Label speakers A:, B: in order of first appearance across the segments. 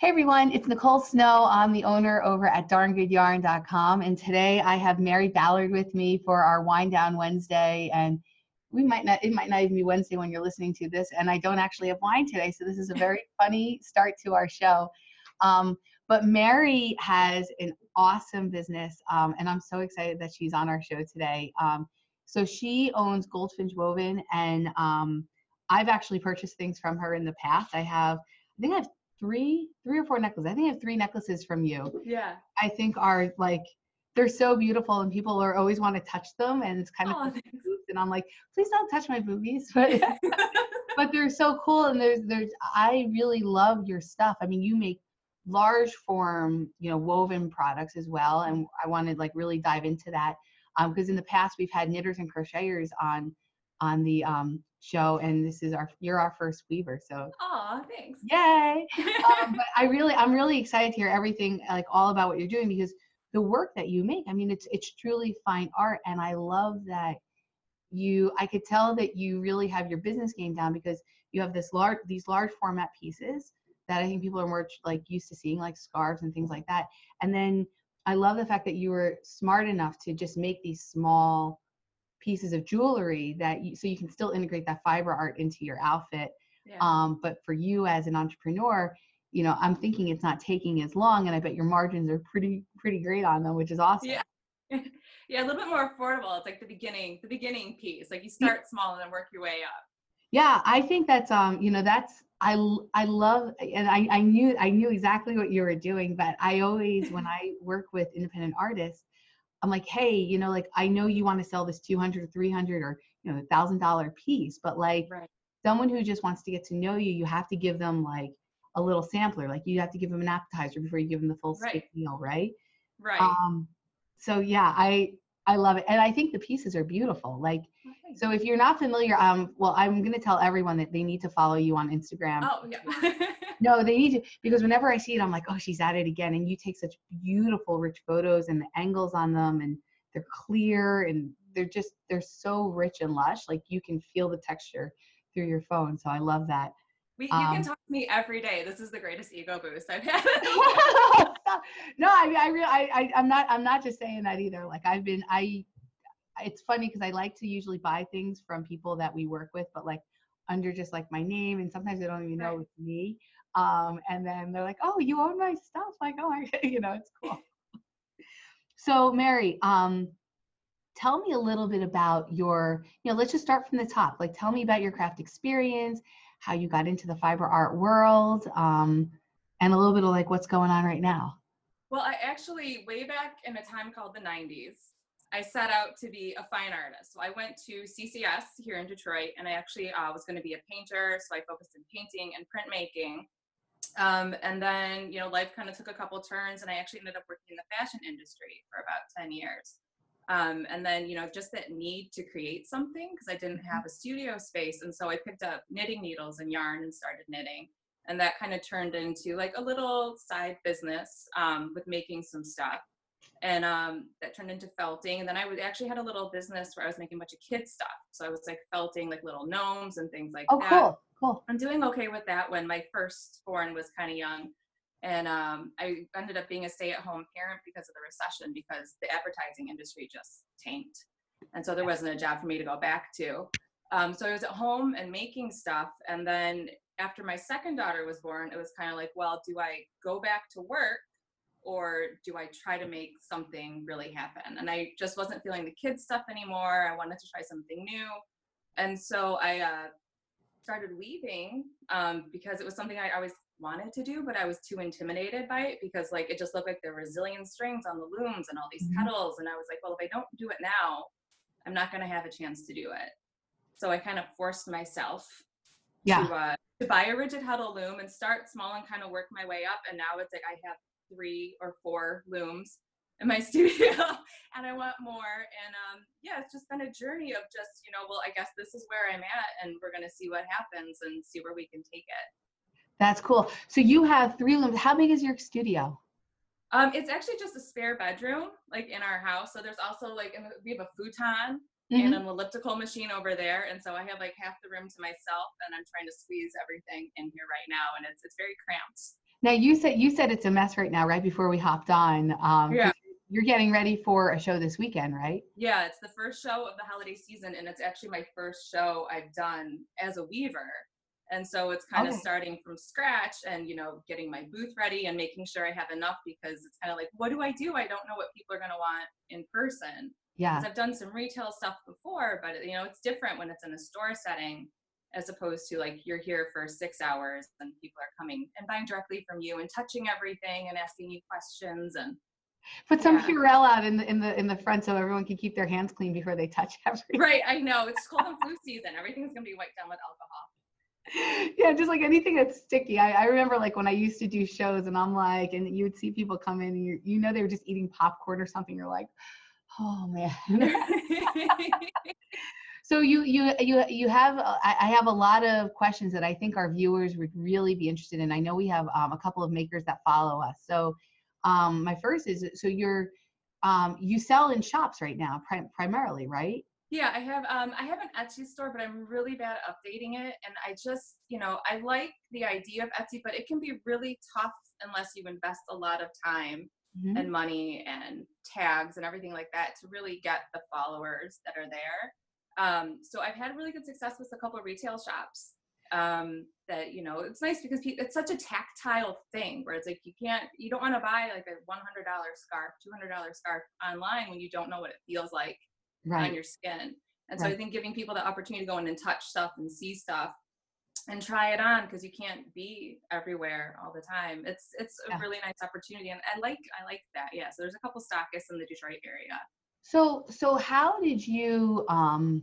A: Hey everyone, it's Nicole Snow. I'm the owner over at darngoodyarn.com. And today I have Mary Ballard with me for our Wine Down Wednesday. And we might not, it might not even be Wednesday when you're listening to this. And I don't actually have wine today. So this is a very funny start to our show. Um, but Mary has an awesome business. Um, and I'm so excited that she's on our show today. Um, so she owns Goldfinch Woven. And um, I've actually purchased things from her in the past. I have, I think I have three, three or four necklaces. I think I have three necklaces from you.
B: Yeah.
A: I think are like they're so beautiful and people are always want to touch them and it's kind of
B: Oh,
A: and I'm like, please don't touch my boobies. But but they're so cool and there's there's I really love your stuff. I mean you make large form, you know, woven products as well. And I want to like really dive into that. Um, because in the past we've had knitters and crocheters on on the um show and this is our you're our first weaver. So
B: Aw, thanks.
A: yay um, but I really, I'm really excited to hear everything, like all about what you're doing because the work that you make, I mean, it's it's truly fine art, and I love that you. I could tell that you really have your business game down because you have this large, these large format pieces that I think people are more like used to seeing, like scarves and things like that. And then I love the fact that you were smart enough to just make these small pieces of jewelry that you, so you can still integrate that fiber art into your outfit
B: Yeah.
A: um, but for you as an entrepreneur, you know, I'm thinking it's not taking as long, and I bet your margins are pretty pretty great on them, which is awesome.
B: Yeah. yeah, a little bit more affordable. It's like the beginning, the beginning piece. Like you start small and then work your way up.
A: Yeah, I think that's um, you know, that's I I love, and I I knew I knew exactly what you were doing, but I always when I work with independent artists, I'm like, hey, you know, like I know you want to sell this 200 or 300 or you know, thousand dollar piece, but like
B: Right.
A: someone who just wants to get to know you, you have to give them like a little sampler, like you have to give them an appetizer before you give them the full steak
B: Right.
A: meal, right?
B: Right.
A: um so yeah i i love it and i think the pieces are beautiful like
B: Oh, thanks.
A: so if you're not familiar um well i'm going to tell everyone that they need to follow you on instagram
B: oh yeah.
A: no they need to because whenever i see it i'm like oh she's at it again and you take such beautiful rich photos and the angles on them and they're clear and they're just they're so rich and lush like you can feel the texture through your phone so i love that
B: we, you
A: um,
B: can talk to me every day. This is the greatest ego boost I've had.
A: no, I mean, I really, I, I, I'm not, I'm not just saying that either. Like I've been, I, it's funny because I like to usually buy things from people that we work with, but like under just like my name, and sometimes they don't even know
B: Right.
A: it's me. Um, and then they're like, "Oh, you own my stuff?" Like, "Oh, I, you know, it's cool." so, Mary, um, tell me a little bit about your, you know, let's just start from the top. Like, tell me about your craft experience, how you got into the fiber art world, um, and a little bit of like what's going on right now.
B: well, I actually, way back in a time called the 90s, I set out to be a fine artist. So I went to CCS here in Detroit, and I actually uh, was going to be a painter. So I focused in painting and printmaking. Um, and then, you know, life kind of took a couple turns, and I actually ended up working in the fashion industry for about 10 years. Um, and then, you know, just that need to create something because I didn't have a studio space. And so I picked up knitting needles and yarn and started knitting. And that kind of turned into like a little side business um, with making some stuff. And um, that turned into felting. And then I actually had a little business where I was making a bunch of kids stuff. So I was like felting like little gnomes and things like
A: Oh,
B: that.
A: Oh, cool, cool.
B: I'm doing okay with that when my firstborn was kind of young. And um, I ended up being a stay at home parent because of the recession, because the advertising industry just tanked. And so there wasn't a job for me to go back to. Um, so I was at home and making stuff. And then after my second daughter was born, it was kind of like, well, do I go back to work or do I try to make something really happen? And I just wasn't feeling the kids stuff anymore. I wanted to try something new. And so I uh, started weaving um, because it was something I always wanted to do, but I was too intimidated by it because like it just looked like there were zillion strings on the looms and all these
A: Mhm.
B: pedals. And I was like, well, if I don't do it now, I'm not going to have a chance to do it. So I kind of forced myself
A: Yeah.
B: to, uh, to buy a rigid heddle loom and start small and kind of work my way up. And now it's like I have three or four looms in my studio and I want more. And um, yeah, it's just been a journey of just, you know, well, I guess this is where I'm at and we're going to see what happens and see where we can take it.
A: That's cool. So you have three rooms. How big is your studio?
B: Um, it's actually just a spare bedroom, like in our house. So there's also like we have a futon
A: Mhm.
B: and an elliptical machine over there, and so I have like half the room to myself, and I'm trying to squeeze everything in here right now, and it's it's very cramped.
A: Now you said you said it's a mess right now. Right before we hopped on, um,
B: Yeah.
A: you're getting ready for a show this weekend, right?
B: Yeah, it's the first show of the holiday season, and it's actually my first show I've done as a weaver. And so it's kind of
A: oh.
B: starting from scratch and, you know, getting my booth ready and making sure I have enough because it's kind of like, what do I do? I don't know what people are going to want in person.
A: Yeah.
B: I've done some retail stuff before, but, you know, it's different when it's in a store setting as opposed to like you're here for six hours and people are coming and buying directly from you and touching everything and asking you questions and
A: Put some
B: yeah.
A: Purell out in the in the in the front so everyone can keep their hands clean before they touch everything.
B: right i know it's cold and flu season everything's going to be wiped down with alcohol
A: yeah, just like anything that's sticky. I, I remember like when I used to do shows and I'm like, and you would see people come in and you you know they were just eating popcorn or something. You're like, oh man. so you you you you have uh, I, have a lot of questions that I think our viewers would really be interested in. I know we have um, a couple of makers that follow us. So um, my first is so you're um, you sell in shops right now prim- primarily, right?
B: Yeah i have um i have an etsy store but i'm really bad at updating it and i just you know i like the idea of etsy but it can be really tough unless you invest a lot of time
A: Mhm.
B: and money and tags and everything like that to really get the followers that are there. Um, so I've had really good success with a couple of retail shops. Um, that you know, it's nice because it's such a tactile thing where it's like you can't, you don't want to buy like a one hundred dollar scarf, two hundred dollar scarf online when you don't know what it feels like on your skin. And so I think giving people the opportunity to go in and touch stuff and see stuff and try it on because you can't be everywhere all the time. It's it's a
A: Yeah.
B: really nice opportunity and I like I like that. Yeah. So there's a couple stockists in the Detroit area.
A: So so how did you um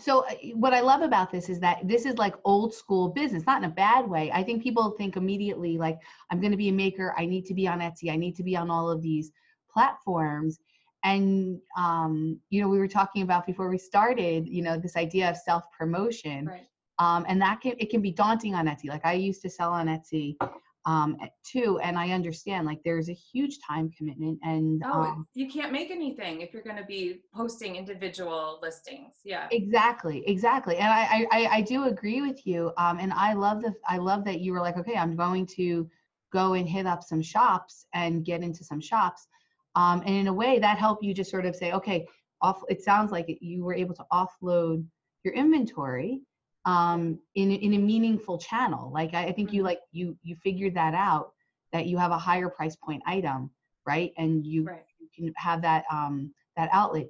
A: so uh, what I love about this is that this is like old school business, not in a bad way. I think people think immediately like I'm going to be a maker, I need to be on Etsy, I need to be on all of these platforms. And um you know, we were talking about before we started, you know, this idea of self promotion.
B: Right.
A: Um and that can it can be daunting on Etsy. Like I used to sell on Etsy um too and I understand like there's a huge time commitment and
B: Oh,
A: um
B: you can't make anything if you're going to be posting individual listings. Yeah.
A: exactly exactly and I, I I- I do agree with you um and i love the i love that you were like okay i'm going to go and hit up some shops and get into some shops um and in a way that helped you just sort of say okay off it sounds like it, you were able to offload your inventory um in a- in a meaningful channel like i, I think you
B: Mhm.
A: like you you figured that out that you have a higher price point item right and you
B: Right.
A: you can have that um that outlet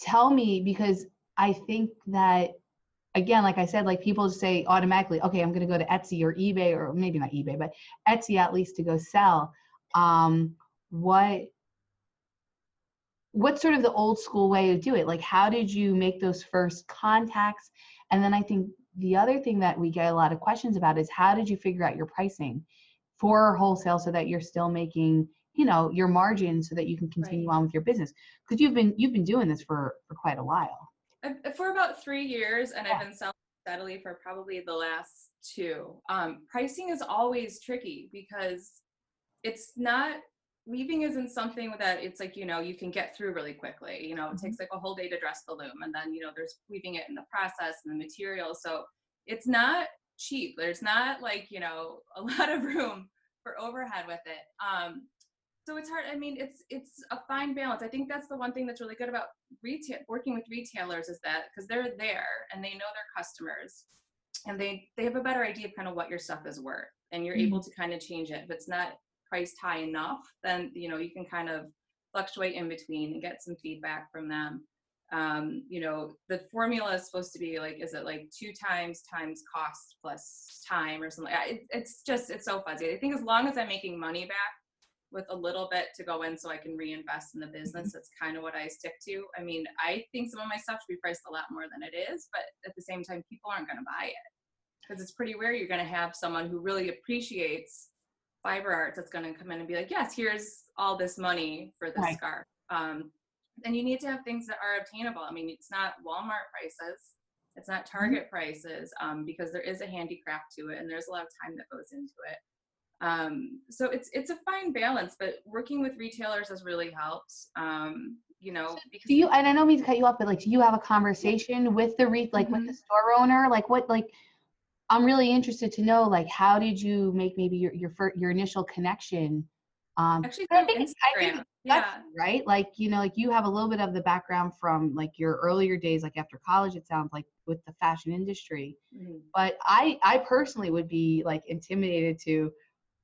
A: tell me because i think that again like i said like people say automatically okay i'm going to go to etsy or ebay or maybe not ebay but etsy at least to go sell um what what's sort of the old school way to do it like how did you make those first contacts and then i think the other thing that we get a lot of questions about is how did you figure out your pricing for wholesale so that you're still making you know your margin so that you can continue on with your business because you've been you've been doing this for for quite a while
B: For about three years, and
A: Yeah.
B: I've been selling steadily for probably the last two. Um, pricing is always tricky because it's not weaving isn't something that it's like you know you can get through really quickly you know it
A: Mhm.
B: takes like a whole day to dress the loom and then you know there's weaving it in the process and the material so it's not cheap there's not like you know a lot of room for overhead with it um so it's hard i mean it's it's a fine balance i think that's the one thing that's really good about retail working with retailers is that because they're there and they know their customers and they they have a better idea of kind of what your stuff is worth and you're able to kind of change it if it's not priced high enough then you know you can kind of fluctuate in between and get some feedback from them. Um, you know the formula is supposed to be like is it like two times times cost plus time or something? It, it's just it's so fuzzy. I think as long as i'm making money back with a little bit to go in so i can reinvest in the business that's kind of what i stick to. I mean i think some of my stuff should be priced a lot more than it is but at the same time people aren't going to buy it. Because it's pretty rare you're going to have someone who really appreciates fiber arts that's going to come in and be like yes here's all this money for this
A: Right.
B: scarf. Um, and you need to have things that are obtainable. I mean it's not walmart prices. It's not target prices um, because there is a handicraft to it and there's a lot of time that goes into it. Um, so it's it's a fine balance but working with retailers has really helped um, you know because
A: do you and i don't mean to cut you off but like do you have a conversation with the re like with the store owner? Like what like I'm really interested to know, like, how did you make maybe your your fir- your initial connection? Um,
B: Actually,
A: I think I think that's
B: Yeah.
A: right. Like, you know, like you have a little bit of the background from like your earlier days, like after college. It sounds like with the fashion industry.
B: Mhm.
A: But I I personally would be like intimidated to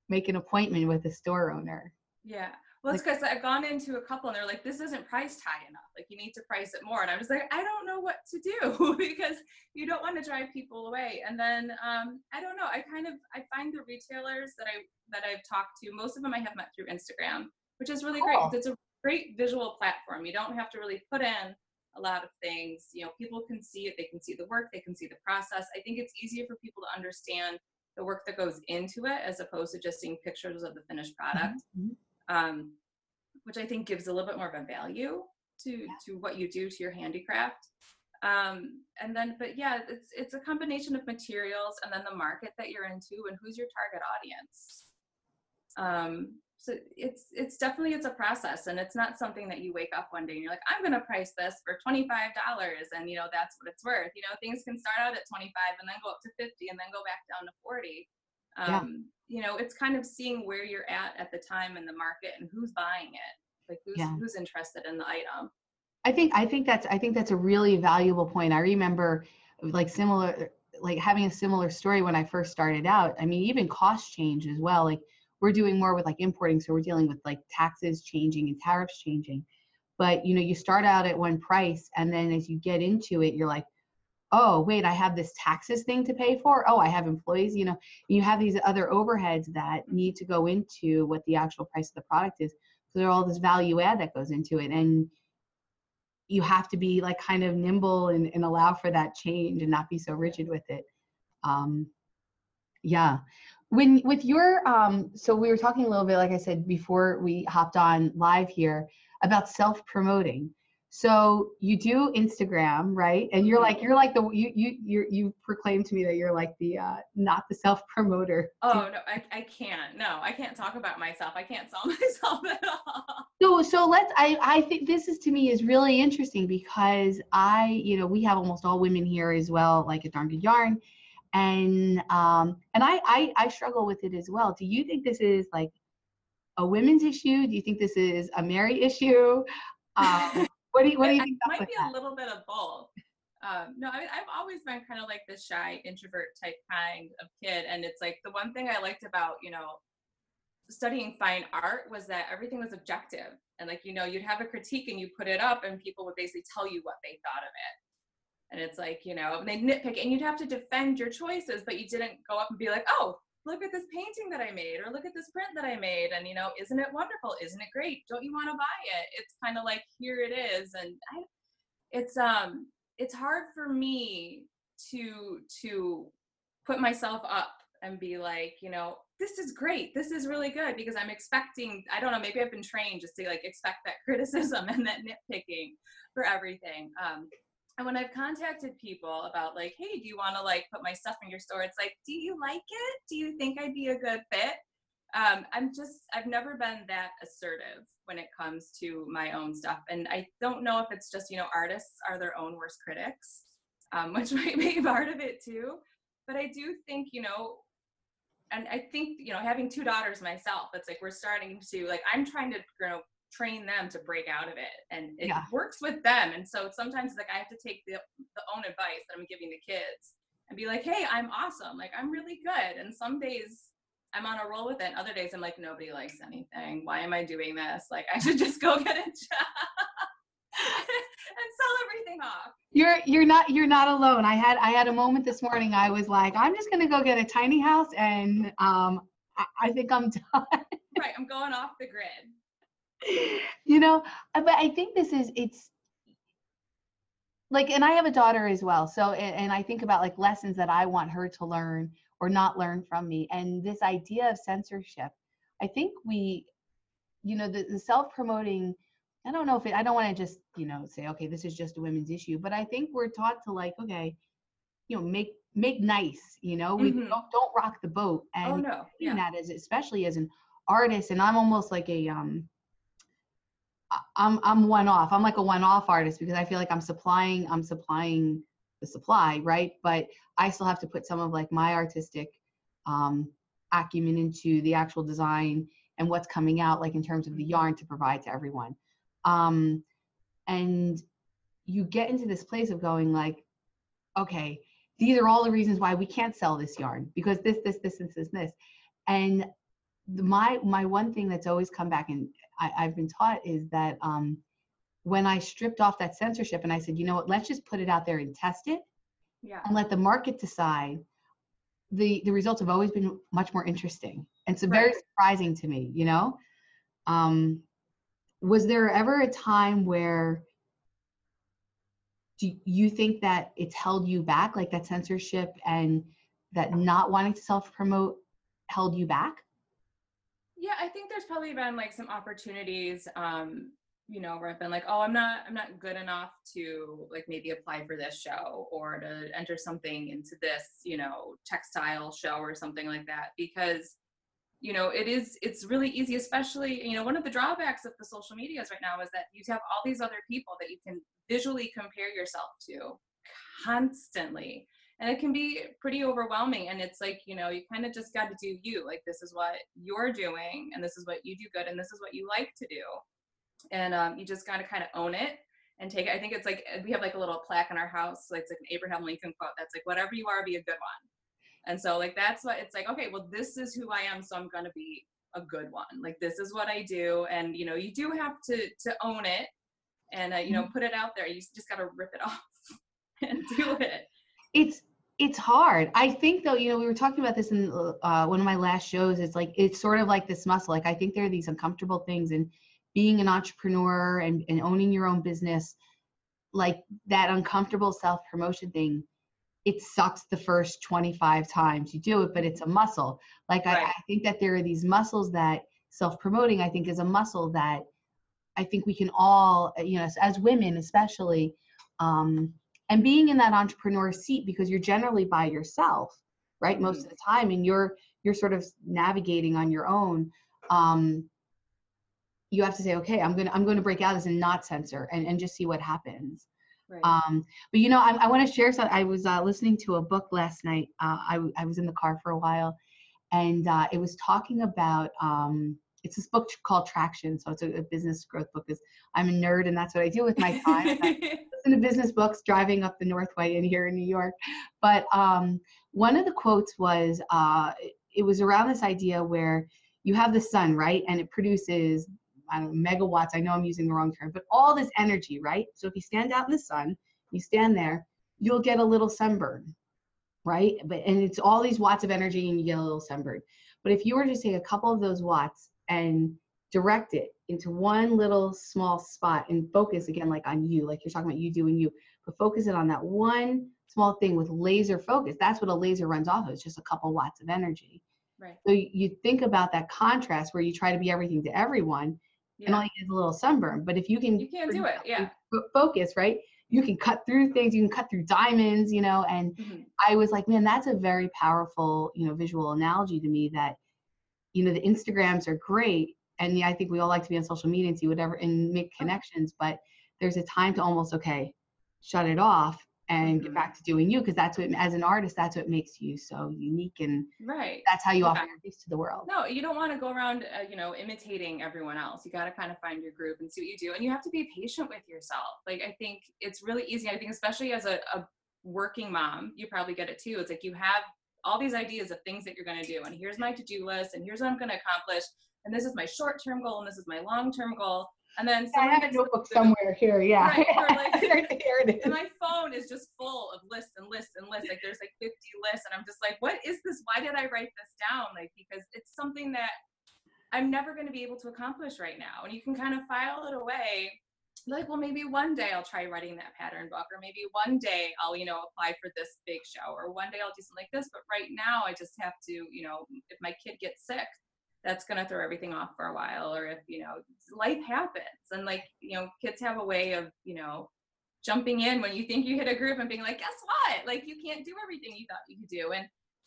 A: make an appointment with a store owner.
B: Yeah. Well, it's because I've gone into a couple and they're like, this isn't priced high enough. Like, you need to price it more. And I'm just like, I don't know what to do because you don't want to drive people away. And then um, I don't know. I kind of I find the retailers that I that I've talked to, most of them I have met through Instagram, which is really
A: Cool.
B: great. It's a great visual platform. You don't have to really put in a lot of things. You know, people can see it. They can see the work. They can see the process. I think it's easier for people to understand the work that goes into it as opposed to just seeing pictures of the finished product
A: Mhm.
B: Um, which I think gives a little bit more of a value to to what you do to your handicraft. Um, and then, but yeah, it's it's a combination of materials and then the market that you're into and who's your target audience. Um, so it's it's definitely it's a process and it's not something that you wake up one day and you're like I'm gonna price this for twenty five dollars and you know that's what it's worth. You know things can start out at twenty five and then go up to fifty and then go back down to forty
A: Yeah.
B: um, you know it's kind of seeing where you're at at the time in the market and who's buying it like who's
A: Yeah.
B: who's interested in the item
A: I think I think that's I think that's a really valuable point. I remember like similar like having a similar story when I first started out. I mean, even cost change as well. Like we're doing more with like importing, so we're dealing with like taxes changing and tariffs changing. But you know, you start out at one price and then as you get into it, you're like, oh wait, I have this taxes thing to pay for. Oh, I have employees, you know, you have these other overheads that need to go into what the actual price of the product is. So there's all this value add that goes into it. And you have to be like kind of nimble and, and allow for that change and not be so rigid with it um yeah when with your um so we were talking a little bit like i said before we hopped on live here about self promoting so you do instagram right? And you're like you're like the you you you you proclaim to me that you're like the uh not the self promoter
B: oh no I, I can't. No i can't talk about myself. I can't sell myself at all.
A: So so let's I I think this is to me is really interesting because I you know we have almost all women here as well like a Darn Good Yarn. And um and I, I I struggle with it as well. Do you think this is like a women's issue? Do you think this is a Mary issue? Um, what do you what do you
B: It
A: think?
B: might be
A: that?
B: a little bit of both. Um, no, I mean, I've always been kind of like the shy introvert type kind of kid, and it's like the one thing I liked about you know studying fine art was that everything was objective, and like you know you'd have a critique and you put it up, and people would basically tell you what they thought of it, and it's like you know and they nitpick, and you'd have to defend your choices, but you didn't go up and be like, oh. Look at this painting that I made, or look at this print that I made, and you know, isn't it wonderful? Isn't it great? Don't you want to buy it? It's kind of like here it is, and I, it's um it's hard for me to to put myself up and be like you know this is great this is really good because i'm expecting i don't know maybe i've been trained just to like expect that criticism and that nitpicking for everything um and when i've contacted people about like hey do you want to like put my stuff in your store it's like do you like it do you think i'd be a good fit um, I'm just, I've never been that assertive when it comes to my own stuff. And I don't know if it's just, you know, artists are their own worst critics, um, which might be part of it too. But I do think, you know, and I think, you know, having two daughters myself, it's like we're starting to, like, I'm trying to, you know, train them to break out of it and it
A: Yeah.
B: works with them. And so sometimes like I have to take the, the own advice that I'm giving the kids and be like, hey, I'm awesome. Like, I'm really good. And some days I'm on a roll with it. And other days I'm like, nobody likes anything. Why am I doing this? Like, I should just go get a job and sell everything off.
A: You're you're not you're not alone. I had I had a moment this morning. I was like, I'm just gonna go get a tiny house, and um, I, I think I'm done.
B: Right. I'm going off the grid.
A: You know uh, but i think this is it's like and i have a daughter as well so and, and i think about like lessons that i want her to learn or not learn from me and this idea of censorship i think we you know the, the self-promoting i don't know if it i don't want to just you know say okay this is just a women's issue but i think we're taught to like okay you know make make nice you know we
B: Mhm.
A: don't don't rock the boat and
B: oh no. Yeah.
A: that as especially as an artist and i'm almost like a um i'm i'm one off i'm like a one off artist because i feel like i'm supplying i'm supplying the supply, right? But I still have to put some of like my artistic um, acumen into the actual design and what's coming out, like in terms of the yarn to provide to everyone. Um, and you get into this place of going like, okay, these are all the reasons why we can't sell this yarn because this, this, this, this, this, this. And my my one thing that's always come back and I, I've been taught is that um, when I stripped off that censorship and I said, you know what, let's just put it out there and test it
B: Yeah.
A: and let the market decide, the the results have always been much more interesting. And so very surprising to me, you know. Um, was there ever a time where do you think that it's held you back, like that censorship and that not wanting to self promote held you back?
B: Yeah, I think there's probably been like some opportunities, um, you know, where I've been like, oh, I'm not, I'm not good enough to like maybe apply for this show or to enter something into this, you know, textile show or something like that. Because, you know, it is, it's really easy, especially, you know, one of the drawbacks of the social medias right now is that you have all these other people that you can visually compare yourself to constantly and it can be pretty overwhelming and it's like you know you kind of just got to do you like this is what you're doing and this is what you do good and this is what you like to do. And um, you just got to kind of own it and take it. I think it's like we have like a little plaque in our house like it's like an abraham lincoln quote that's like whatever you are be a good one. And so like that's what it's like okay well this is who i am so i'm gonna be a good one. Like this is what i do and you know you do have to to own it and uh, you know put it out there. You just got to rip it off and do it
A: it's it's hard. I think though you know we were talking about this in uh, one of my last shows. It's like it's sort of like this muscle. Like i think there are these uncomfortable things and being an entrepreneur and, and owning your own business. Like that uncomfortable self promotion thing it sucks the first 25 times you do it but it's a muscle. Like I,
B: Right.
A: I think that there are these muscles that self promoting i think is a muscle that i think we can all you know as, as women especially um, and being in that entrepreneur seat because you're generally by yourself right most of the time and you're you're sort of navigating on your own um you have to say okay i'm gonna i'm gonna break out as and not censor and, and just see what happens.
B: Right.
A: Um but you know i, I want to share some i was uh, listening to a book last night uh, I, I was in the car for a while and uh, it was talking about um it's this book called traction so it's a, a business growth book because i'm a nerd and that's what i do with my time I listen to business books driving up the Northway in here in New York. But um, one of the quotes was uh, it was around this idea where you have the sun, right? And it produces, I don't know, megawatts. I know I'm using the wrong term, but all this energy, right? So if you stand out in the sun, you stand there, you'll get a little sunburn, right? But and it's all these watts of energy and you get a little sunburn. But if you were to take a couple of those watts and direct it into one little small spot and focus again like on you like you're talking about you doing you but focus it on that one small thing with laser focus. That's what a laser runs off of it's just a couple watts of energy.
B: Right.
A: So you, think about that contrast where you try to be everything to everyone and all
B: yeah
A: you get is a little sunburn but if you can
B: you can't do it yeah.
A: focus right? You can cut through things you can cut through diamonds you know and
B: Mhm.
A: I was like, man, that's a very powerful, you know, visual analogy to me that, you know, the Instagrams are great. And yeah, I think we all like to be on social media and see whatever and make connections, but there's a time to almost, okay, shut it off and get
B: Mhm.
A: back to doing you. Cause that's what, as an artist, that's what makes you so unique. And
B: right
A: that's how you offer your piece to the world.
B: No, you don't want to go around, uh, you know, imitating everyone else. You got to kind of find your group and see what you do. And you have to be patient with yourself. Like, I think it's really easy. I think, especially as a, a working mom, you probably get it too. It's like you have all these ideas of things that you're going to do. And here's my to do list, and here's what I'm going to accomplish. And this is my short term goal, and this is my long term goal. And then
A: I have a notebook somewhere here. Yeah.
B: Right, like-
A: here it is.
B: and my phone is just full of lists and lists and lists. Like there's like 50 lists, and I'm just like, what is this? Why did I write this down? Like because it's something that I'm never going to be able to accomplish right now. And you can kind of file it away. Like, well, maybe one day I'll try writing that pattern book, or maybe one day I'll, you know, apply for this big show, or one day I'll do something like this. But right now, I just have to, you know, if my kid gets sick, that's going to throw everything off for a while. Or if, you know, life happens. And like, you know, kids have a way of, you know, jumping in when you think you hit a groove and being like, guess what? Like you can't do everything you thought you could do. And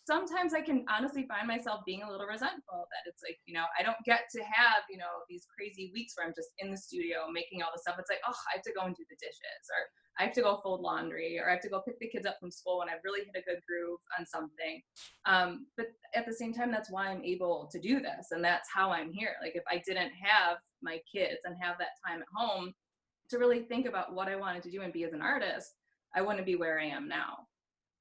B: sometimes I can honestly find myself being a little resentful that it's like, you know, I don't get to have, you know, these crazy weeks where I'm just in the studio making all the stuff. It's like, oh, I have to go and do the dishes or I have to go fold laundry or I have to go pick the kids up from school when I've really hit a good groove on something. Um, but at the same time, that's why I'm able to do this. And that's how I'm here. Like if I didn't have my kids and have that time at home to really think about what I wanted to do and be as an artist, I wouldn't be where I am now.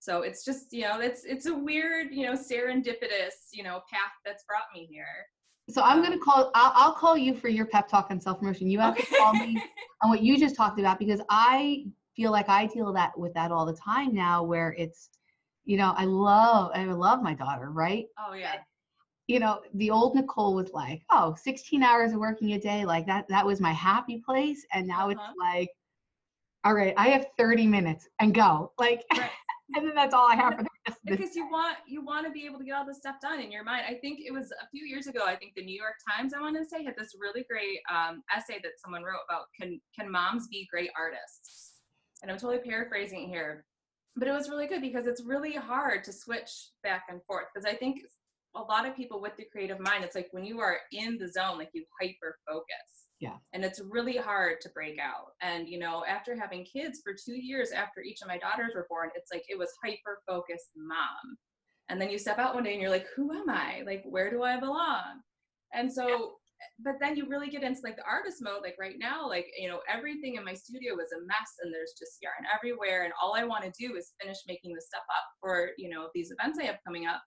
B: So it's just, you know, it's it's a weird, you know, serendipitous, you know, path that's brought me here.
A: So I'm gonna call. I'll, I'll call you for your pep talk on self promotion. You have okay. to call me on what you just talked about because I feel like I deal that with that all the time now, where it's, you know, I love I love my daughter, right?
B: Oh yeah.
A: You know, the old Nicole was like, oh, 16 hours of working a day, like that. That was my happy place, and now uh-huh. it's like, all right, I have 30 minutes and go. Like. Right and then that's all I have for the
B: because you want you want to be able to get all this stuff done in your mind. I think it was a few years ago. I think the New York Times, I want to say, had this really great um, essay that someone wrote about can can moms be great artists? And I'm totally paraphrasing here, but it was really good because it's really hard to switch back and forth. Because I think a lot of people with the creative mind, it's like when you are in the zone, like you hyper focus
A: yeah.
B: And it's really hard to break out. And, you know, after having kids for two years after each of my daughters were born, it's like it was hyper focused mom. And then you step out one day and you're like, who am I? Like, where do I belong? And so, yeah. but then you really get into like the artist mode. Like right now, like, you know, everything in my studio is a mess and there's just yarn everywhere. And all I want to do is finish making the stuff up for, you know, these events I have coming up.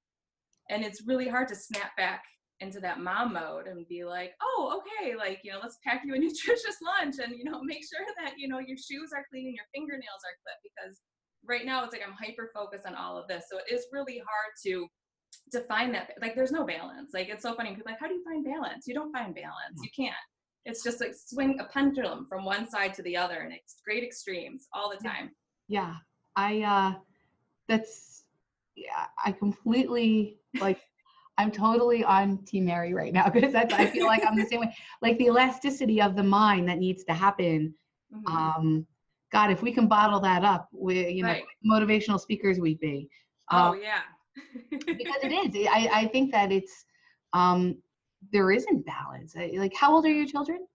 B: And it's really hard to snap back into that mom mode and be like, oh, okay, like, you know, let's pack you a nutritious lunch and, you know, make sure that, you know, your shoes are clean and your fingernails are clipped because right now it's like I'm hyper focused on all of this. So it is really hard to to find that like there's no balance. Like it's so funny. People like, how do you find balance? You don't find balance. You can't. It's just like swing a pendulum from one side to the other and it's great extremes all the time.
A: Yeah. I uh that's yeah, I completely like I'm totally on Team Mary right now because that's I feel like I'm the same way. Like the elasticity of the mind that needs to happen. Mm-hmm. Um, God, if we can bottle that up, we you know motivational speakers we'd be.
B: Oh um, yeah.
A: because it is. I I think that it's um there isn't balance. Like how old are your children?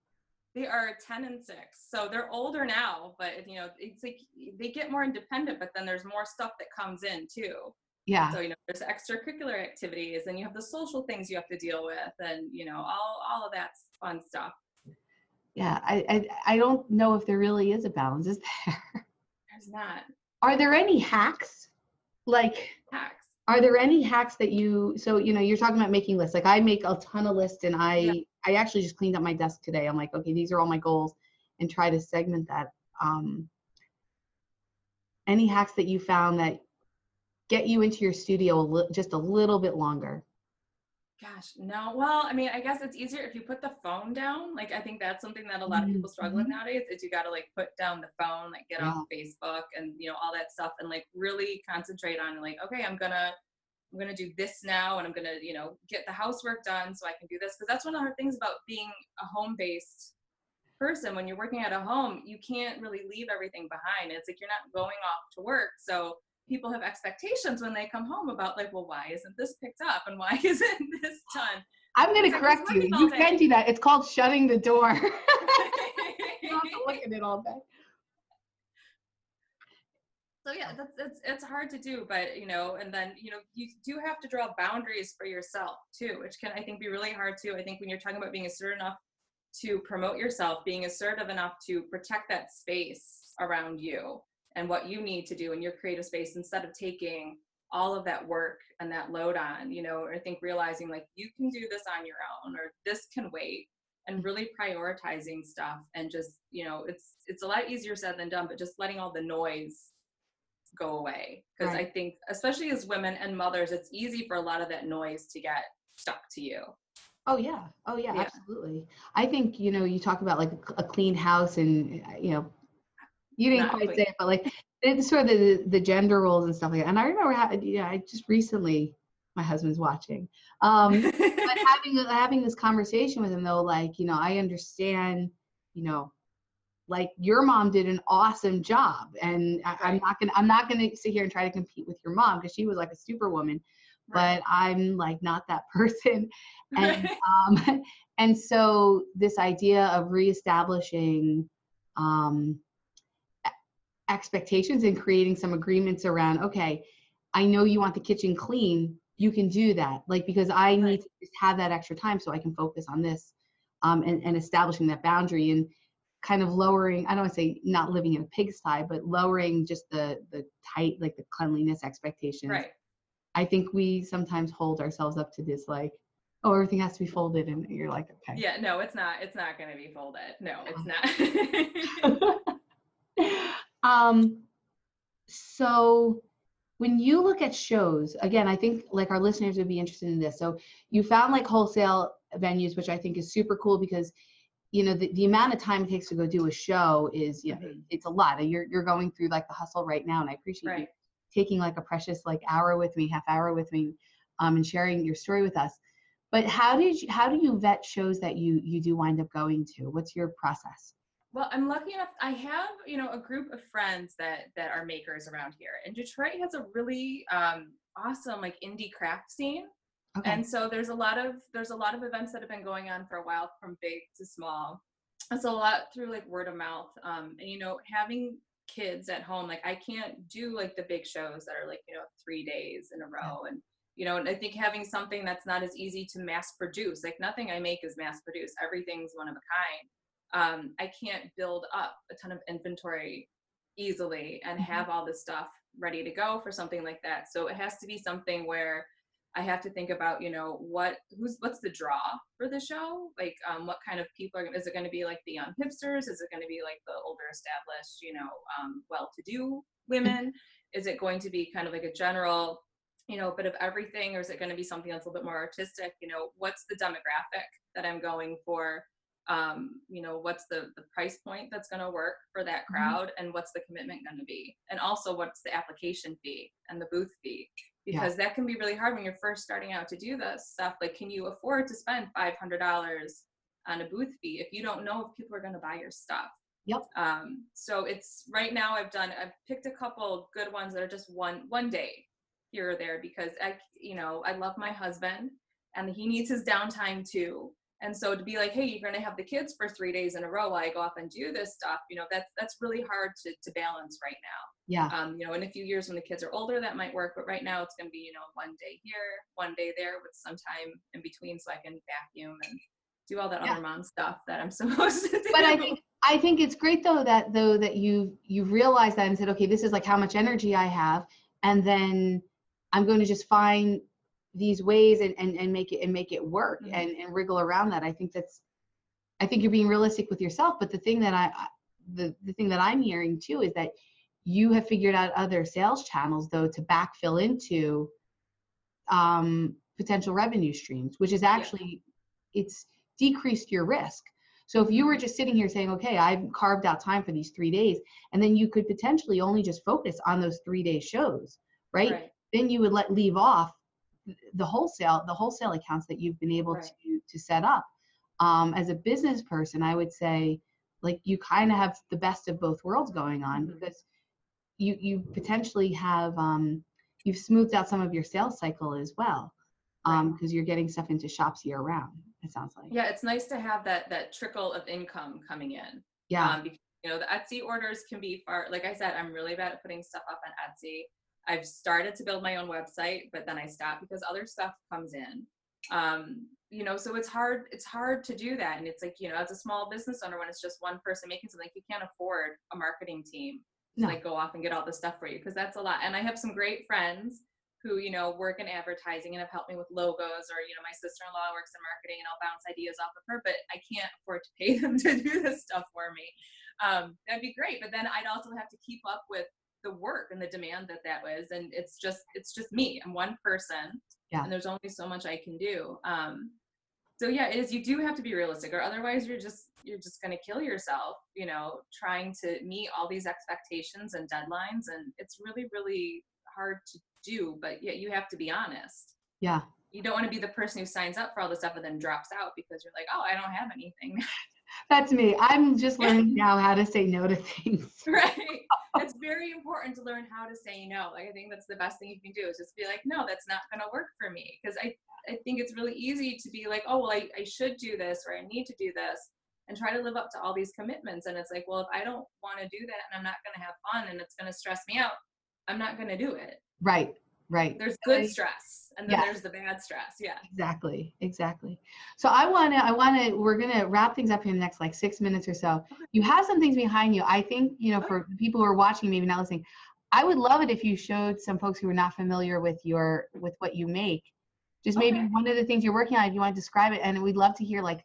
B: They are 10 and 6. So they're older now, but you know, it's like they get more independent, but then there's more stuff that comes in too
A: yeah.
B: So you know there's extracurricular activities and you have the social things you have to deal with and you know all all of that fun stuff.
A: Yeah I, I i don't know if there really is a balance is there?
B: There's not.
A: Are there any hacks? Like
B: hacks.
A: are there any hacks that you so you know you're talking about making lists. Like i make a ton of lists and i yeah. i actually just cleaned up my desk today. I'm like okay these are all my goals and try to segment that um any hacks that you found that get you into your studio a li- just a little bit longer?
B: Gosh, no. Well, I mean, I guess it's easier if you put the phone down. Like, I think that's something that a lot of people struggle with mm-hmm. nowadays. Is you got to like put down the phone, like get yeah. off Facebook, and you know all that stuff, and like really concentrate on like, okay, I'm gonna, I'm gonna do this now, and I'm gonna, you know, get the housework done so I can do this. Because that's one of the hard things about being a home-based person. When you're working at a home, you can't really leave everything behind. It's like you're not going off to work, so people have expectations when they come home about like, well, why isn't this picked up and why isn't this done?
A: I'm going to correct you. You can do that. It's called shutting the door. you don't have to look at it all day.
B: So yeah, that's it's it's hard to do, but you know, and then you know, you do have to draw boundaries for yourself too, which can I think be really hard too. I think when you're talking about being assertive enough to promote yourself, being assertive enough to protect that space around you and what you need to do in your creative space instead of taking all of that work and that load on you know i think realizing like you can do this on your own or this can wait and really prioritizing stuff and just you know it's it's a lot easier said than done but just letting all the noise go away because right. i think especially as women and mothers it's easy for a lot of that noise to get stuck to you
A: oh yeah oh yeah, yeah. absolutely i think you know you talk about like a clean house and uh, you know you didn't quite say it, but like it's sort of the, the gender roles and stuff like that. And I remember, how, yeah, I just recently, my husband's watching, um, but having having this conversation with him though, like you know, I understand, you know, like your mom did an awesome job, and I, am not gonna I'm not gonna sit here and try to compete with your mom because she was like a superwoman. but I'm like not that person. And um, and so this idea of reestablishing um, expectations and creating some agreements around okay i know you want the kitchen clean you can do that. Like because i need to just have that extra time so i can focus on this um, and, and establishing that boundary and kind of lowering i don't want to say not living in a pigsty but lowering just the the tight like the cleanliness expectations.
B: Right.
A: I think we sometimes hold ourselves up to this like oh everything has to be folded and you're like okay.
B: Yeah no it's not it's not going to be folded. No it's not
A: um, so when you look at shows, again, I think like our listeners would be interested in this. So you found like wholesale venues, which I think is super cool because you know the, the amount of time it takes to go do a show is you know mm-hmm. it's a lot you're you're going through like the hustle right now and i appreciate right. you taking like a precious like hour with me half hour with me um, and sharing your story with us but how did you how do you vet shows that you you do wind up going to what's your process
B: well, I'm lucky enough. I have, you know, a group of friends that that are makers around here, and Detroit has a really um, awesome like indie craft scene. Okay. And so there's a lot of there's a lot of events that have been going on for a while, from big to small. It's a lot through like word of mouth, um, and you know, having kids at home, like I can't do like the big shows that are like you know three days in a row, and you know, and I think having something that's not as easy to mass produce, like nothing I make is mass produced. Everything's one of a kind um, I can't build up a ton of inventory easily and mm-hmm. have all this stuff ready to go for something like that. So it has to be something where I have to think about, you know, what who's what's the draw for the show? Like, um, what kind of people are? Is it going to be like the young hipsters? Is it going to be like the older, established, you know, um, well-to-do women? Is it going to be kind of like a general, you know, bit of everything, or is it going to be something that's a little bit more artistic? You know, what's the demographic that I'm going for? Um, you know what's the, the price point that's going to work for that mm-hmm. crowd mm-hmm. and what's the commitment going to be and also what's the application fee and the booth fee because yeah. that can be really hard when you're first starting out to do this stuff like can you afford to spend $500 on a booth fee if you don't know if people are going to buy your stuff
A: Yep.
B: Um, so it's right now I've done I've picked a couple good ones that are just one one day here or there because I you know I love my husband and he needs his downtime too. And so to be like, hey, you're going to have the kids for three days in a row while I go off and do this stuff, you know, that's that's really hard to to balance right now.
A: Yeah.
B: Um, you know, in a few years when the kids are older, that might work, but right now it's going to be, you know, one day here, one day there, with some time in between, so I can vacuum and do all that yeah. other mom stuff that I'm supposed to do.
A: But I think I think it's great though that though that you you realized that and said, okay, this is like how much energy I have, and then I'm going to just find these ways and, and, and make it and make it work mm-hmm. and, and wriggle around that. I think that's I think you're being realistic with yourself. But the thing that I the, the thing that I'm hearing too is that you have figured out other sales channels though to backfill into um, potential revenue streams, which is actually yeah. it's decreased your risk. So if you were just sitting here saying, okay, I've carved out time for these three days, and then you could potentially only just focus on those three day shows, right? right. Then you would let leave off the wholesale the wholesale accounts that you've been able right. to to set up um, as a business person i would say like you kind of have the best of both worlds going on mm-hmm. because you you potentially have um, you've smoothed out some of your sales cycle as well um because you're getting stuff into shops year round it sounds like
B: yeah it's nice to have that that trickle of income coming in
A: yeah um,
B: because you know the etsy orders can be far like i said i'm really bad at putting stuff up on etsy I've started to build my own website, but then I stopped because other stuff comes in. Um, you know, so it's hard, it's hard to do that. And it's like, you know, as a small business owner, when it's just one person making something, you can't afford a marketing team to no. like go off and get all the stuff for you because that's a lot. And I have some great friends who, you know, work in advertising and have helped me with logos or, you know, my sister-in-law works in marketing and I'll bounce ideas off of her, but I can't afford to pay them to do this stuff for me. Um, that'd be great. But then I'd also have to keep up with the work and the demand that that was and it's just it's just me i'm one person
A: yeah.
B: and there's only so much i can do um so yeah it is you do have to be realistic or otherwise you're just you're just going to kill yourself you know trying to meet all these expectations and deadlines and it's really really hard to do but yet you have to be honest
A: yeah
B: you don't want to be the person who signs up for all this stuff and then drops out because you're like oh i don't have anything
A: That's me. I'm just learning now how to say no to things.
B: right. It's very important to learn how to say no. Like I think that's the best thing you can do is just be like, no, that's not gonna work for me. Because I, I think it's really easy to be like, oh well I, I should do this or I need to do this and try to live up to all these commitments. And it's like, well, if I don't want to do that and I'm not gonna have fun and it's gonna stress me out, I'm not gonna do it.
A: Right. Right.
B: There's good stress and then
A: Yes.
B: there's the bad stress. Yeah.
A: Exactly. Exactly. So I want to, I want to, we're going to wrap things up in the next like six minutes or so. You have some things behind you. I think, you know, for people who are watching, maybe not listening, I would love it if you showed some folks who are not familiar with your, with what you make. Just maybe
B: Okay.
A: one of the things you're working on, if you want to describe it. And we'd love to hear like,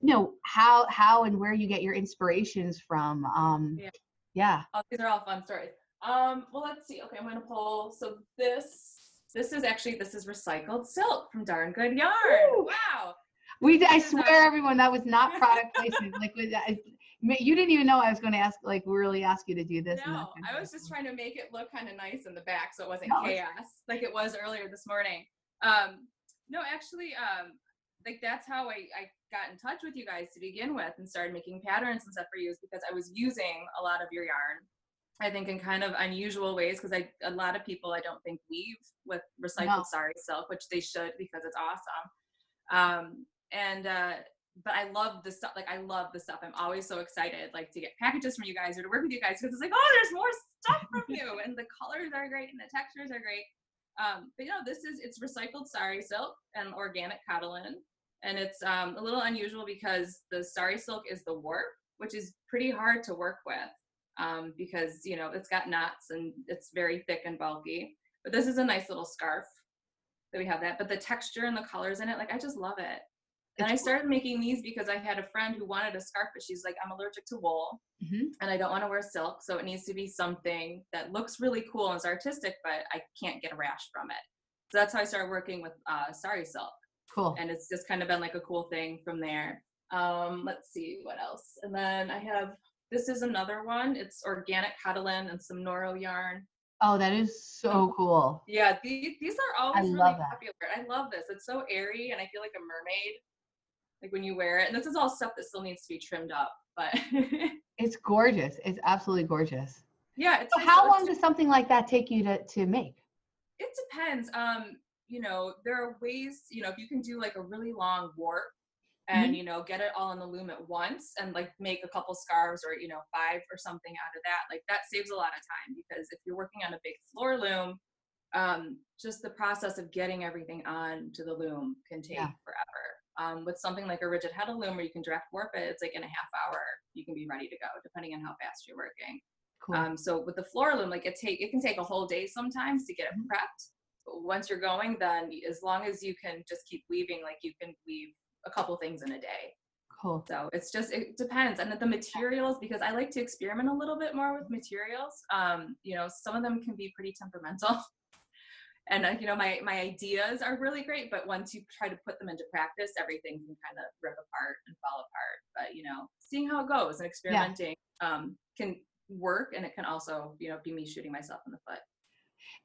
A: you know, how, how and where you get your inspirations from. Um,
B: Yeah.
A: yeah.
B: Oh, these are all fun stories. Um, well, let's see. Okay, I'm gonna pull. So this, this is actually this is recycled silk from Darn Good Yarn.
A: Woo!
B: Wow.
A: We, I
B: This is a-
A: swear, everyone, that was not product placement. like, I- you didn't even know I was going to ask, like, really ask you to do this.
B: No, I was just trying to make it look kind of nice in the back, so it wasn't
A: No,
B: chaos like it was earlier this morning. Um, no, actually, um, like that's how I, I got in touch with you guys to begin with and started making patterns and stuff for you is because I was using a lot of your yarn. I think in kind of unusual ways because I a lot of people I don't think weave with recycled
A: No.
B: sari silk, which they should because it's awesome. Um, and uh, but I love the stuff. Like I love the stuff. I'm always so excited, like to get packages from you guys or to work with you guys because it's like, oh, there's more stuff from you, and the colors are great and the textures are great. Um, but you know, this is it's recycled sari silk and organic cotton, and it's um, a little unusual because the sari silk is the warp, which is pretty hard to work with um, because you know it's got knots and it's very thick and bulky. But this is a nice little scarf that we have that. But the texture and the colors in it, like I just love it. And I started making these because I had a friend who wanted a scarf, but she's like, I'm allergic to wool
A: Mhm.
B: and I don't want to wear silk. So it needs to be something that looks really cool and is artistic, but I can't get a rash from it. So that's how I started working with uh, Sari Silk.
A: Cool.
B: And it's just kind of been like a cool thing from there. Um, let's see what else. And then I have this is another one. It's organic cotton and some Noro yarn.
A: Oh, that is so cool.
B: Yeah, these, these are always really
A: love that.
B: popular. I love this. It's so airy and I feel like a mermaid like when you wear it. And this is all stuff that still needs to be trimmed up. But
A: It's gorgeous. It's absolutely gorgeous.
B: yeah, it's
A: So how long does something like that take you to, to make?
B: It depends. Um, you know, there are ways, you know, if you can do like a really long warp and, you know, get it all in the loom at once and like make a couple scarves or, you know, five or something out of that, like that saves a lot of time because if you're working on a big floor loom, um, just the process of getting everything on to the loom can take
A: Yeah.
B: forever. Um, with something like a rigid heddle loom where you can direct warp it, it's like in a half hour, you can be ready to go, depending on how fast you're working.
A: Cool.
B: Um, so with the floor loom, like it take it can take a whole day sometimes to get it
A: Mhm.
B: prepped. But once you're going, then as long as you can just keep weaving, like you can weave a couple things in a day.
A: cool.
B: So it's just it depends, and the materials because I like to experiment a little bit more with materials. Um, you know, some of them can be pretty temperamental, and uh, you know my my ideas are really great, but once you try to put them into practice, everything can kind of rip apart and fall apart. But you know, seeing how it goes and experimenting um, can work, and it can also you know be me shooting myself in the foot.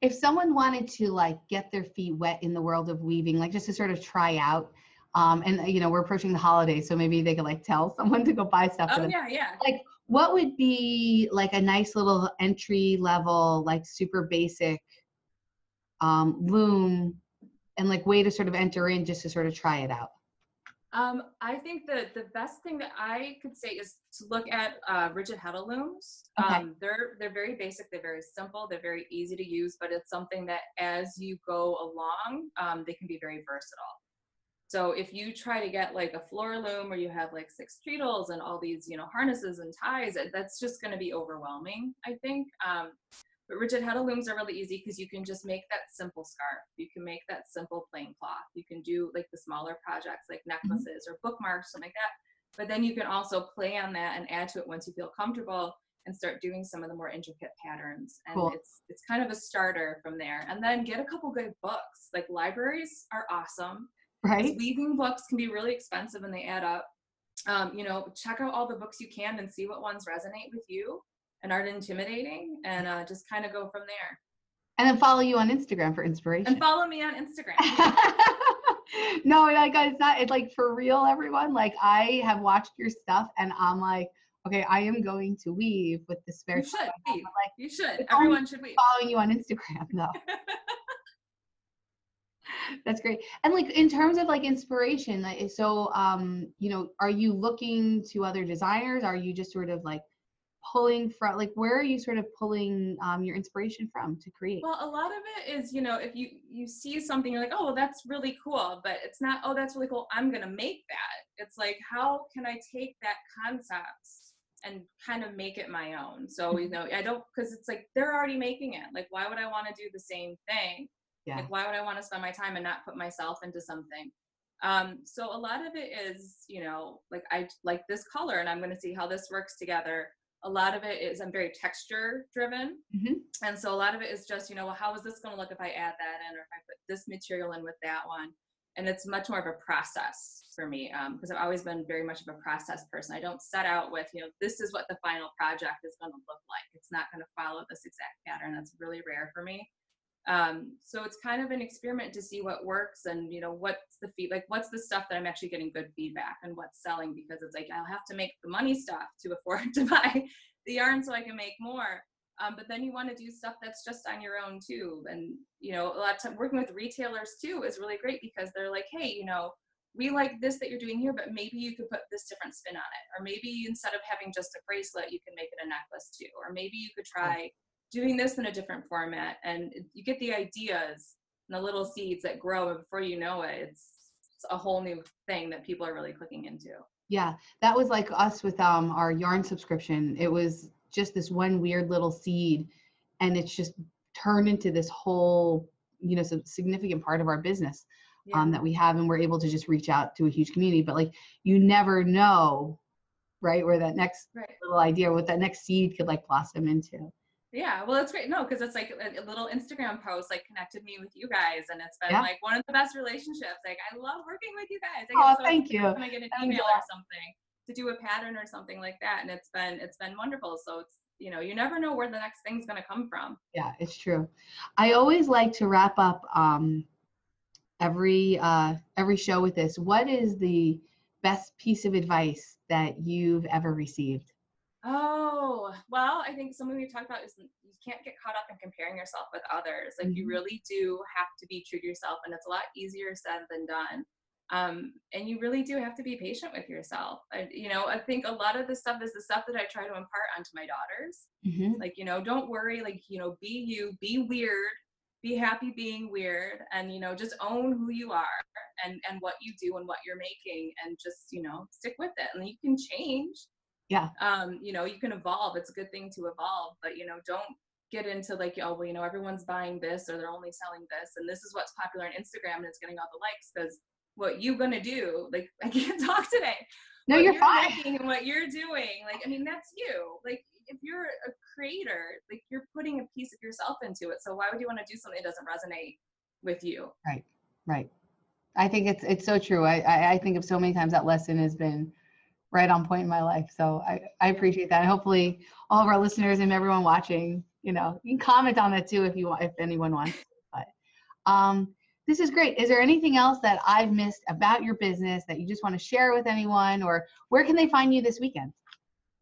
A: If someone wanted to like get their feet wet in the world of weaving, like just to sort of try out, um, and you know we're approaching the holidays, so maybe they could like tell someone to go buy stuff. for
B: Oh
A: them.
B: yeah, yeah.
A: Like, what would be like a nice little entry level, like super basic um, loom, and like way to sort of enter in just to sort of try it out?
B: Um, I think that the best thing that I could say is to look at uh, rigid heddle looms.
A: Okay.
B: Um, they're they're very basic, they're very simple, they're very easy to use, but it's something that as you go along, um, they can be very versatile. So if you try to get like a floor loom where you have like six treadles and all these you know harnesses and ties, that's just going to be overwhelming. I think. Um, but rigid heddle looms are really easy because you can just make that simple scarf. You can make that simple plain cloth. You can do like the smaller projects like necklaces or bookmarks, something like that. But then you can also play on that and add to it once you feel comfortable and start doing some of the more intricate patterns. And
A: Cool.
B: it's it's kind of a starter from there. And then get a couple good books. Like libraries are awesome.
A: Right?
B: Weaving books can be really expensive and they add up. Um, you know, check out all the books you can and see what ones resonate with you and aren't intimidating and uh, just kind of go from there.
A: And then follow you on Instagram for inspiration.
B: And follow me on Instagram.
A: no, like it's not. It's like for real, everyone. Like I have watched your stuff, and I'm like, okay, I am going to weave with the spare.
B: You should. Weave.
A: Like,
B: you should. Everyone should weave.
A: Following you on Instagram, though. That's great. And like in terms of like inspiration, so um, you know, are you looking to other designers? Are you just sort of like pulling from like where are you sort of pulling um, your inspiration from to create
B: well a lot of it is you know if you you see something you're like oh well, that's really cool but it's not oh that's really cool i'm gonna make that it's like how can i take that concept and kind of make it my own so you mm-hmm. know i don't because it's like they're already making it like why would i want to do the same thing yeah. like why would i want to spend my time and not put myself into something? Um, so a lot of it is you know like i like this color and i'm going to see how this works together. A lot of it is i'm very texture driven. Mm-hmm. and so a lot of it is just you know well, how is this going to look if i add that in or if i put this material in with that one? And it's much more of a process for me because um, i've always been very much of a process person. I don't set out with you know this is what the final project is going to look like. It's not going to follow this exact pattern. That's really rare for me um, so it's kind of an experiment to see what works and you know what's the feed like what's the stuff that i'm actually getting good feedback and what's selling because it's like i'll have to make the money stuff to afford to buy the yarn so i can make more. Um, but then you want to do stuff that's just on your own too. And you know a lot of time working with retailers too is really great because they're like hey you know we like this that you're doing here but maybe you could put this different spin on it. Or maybe instead of having just a bracelet you can make it a necklace too. Or maybe you could try doing this in a different format and you get the ideas and the little seeds that grow and before you know it it's, it's a whole new thing that people are really clicking into
A: yeah that was like us with um our yarn subscription it was just this one weird little seed and it's just turned into this whole you know significant part of our business yeah. um, that we have and we're able to just reach out to a huge community but like you never know right where that next right. little idea what that next seed could like blossom into
B: yeah, well, it's great. No, because it's like a, a, little Instagram post like connected me with you guys, and it's been yeah. like one of the best relationships. Like I love working with you guys.
A: I oh, so thank you.
B: When I get an email or something to do a pattern or something like that, and it's been it's been wonderful. So it's you know you never know where the next thing's going to come from.
A: Yeah, it's true. I always like to wrap up um, every uh, every show with this. What is the best piece of advice that you've ever received?
B: Oh, well, I think something we've talked about is you can't get caught up in comparing yourself with others. Like, mm-hmm. you really do have to be true to yourself, and it's a lot easier said than done. Um, and you really do have to be patient with yourself. I, you know, I think a lot of the stuff is the stuff that I try to impart onto my daughters. Mm-hmm. Like, you know, don't worry, like, you know, be you, be weird, be happy being weird, and, you know, just own who you are and, and what you do and what you're making, and just, you know, stick with it. And you can change
A: yeah.
B: Um you know you can evolve it's a good thing to evolve but you know don't get into like oh well you know everyone's buying this or they're only selling this and this is what's popular on instagram and it's getting all the likes because what you gonna do like i can't talk today.
A: No
B: what
A: you're, you're fine.
B: and what you're doing like i mean that's you. Like if you're a creator like you're putting a piece of yourself into it so why would you want to do something that doesn't resonate with you?
A: Right right. I think it's it's so true. I i, I think of so many times that lesson has been right on point in my life. So I, I appreciate that. And hopefully all of our listeners and everyone watching, you know, you can comment on that too if you want, if anyone wants. But um, this is great. Is there anything else that I've missed about your business that you just want to share with anyone or where can they find you this weekend?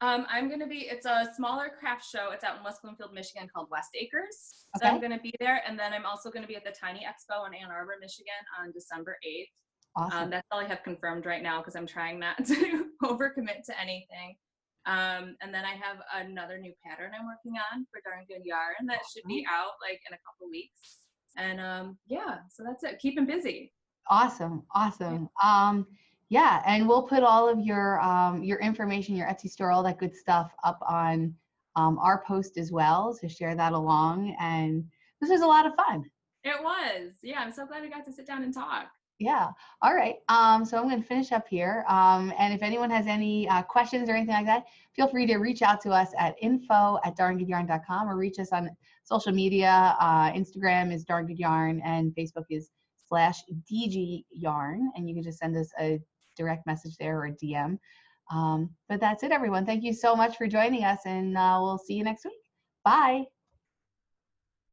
B: Um, I'm going to be, it's a smaller craft show. It's out in West Bloomfield, Michigan called West Acres. So okay. I'm going to be there. And then I'm also going to be at the Tiny Expo in Ann Arbor, Michigan on December 8th. Awesome. Um, that's all I have confirmed right now because I'm trying not to overcommit to anything. Um, and then I have another new pattern I'm working on for Darn Good Yarn that should be out like in a couple weeks. And um, yeah, so that's it. Keep them busy.
A: Awesome, awesome. Yeah. Um, yeah, and we'll put all of your um, your information, your Etsy store, all that good stuff up on um, our post as well to share that along. And this was a lot of fun.
B: It was. Yeah, I'm so glad we got to sit down and talk.
A: Yeah. All right. Um, so I'm going to finish up here. Um, and if anyone has any uh, questions or anything like that, feel free to reach out to us at info at darngoodyarn.com or reach us on social media. Uh, Instagram is darngoodyarn and Facebook is slash DG yarn. And you can just send us a direct message there or a DM. Um, but that's it, everyone. Thank you so much for joining us, and uh, we'll see you next week. Bye.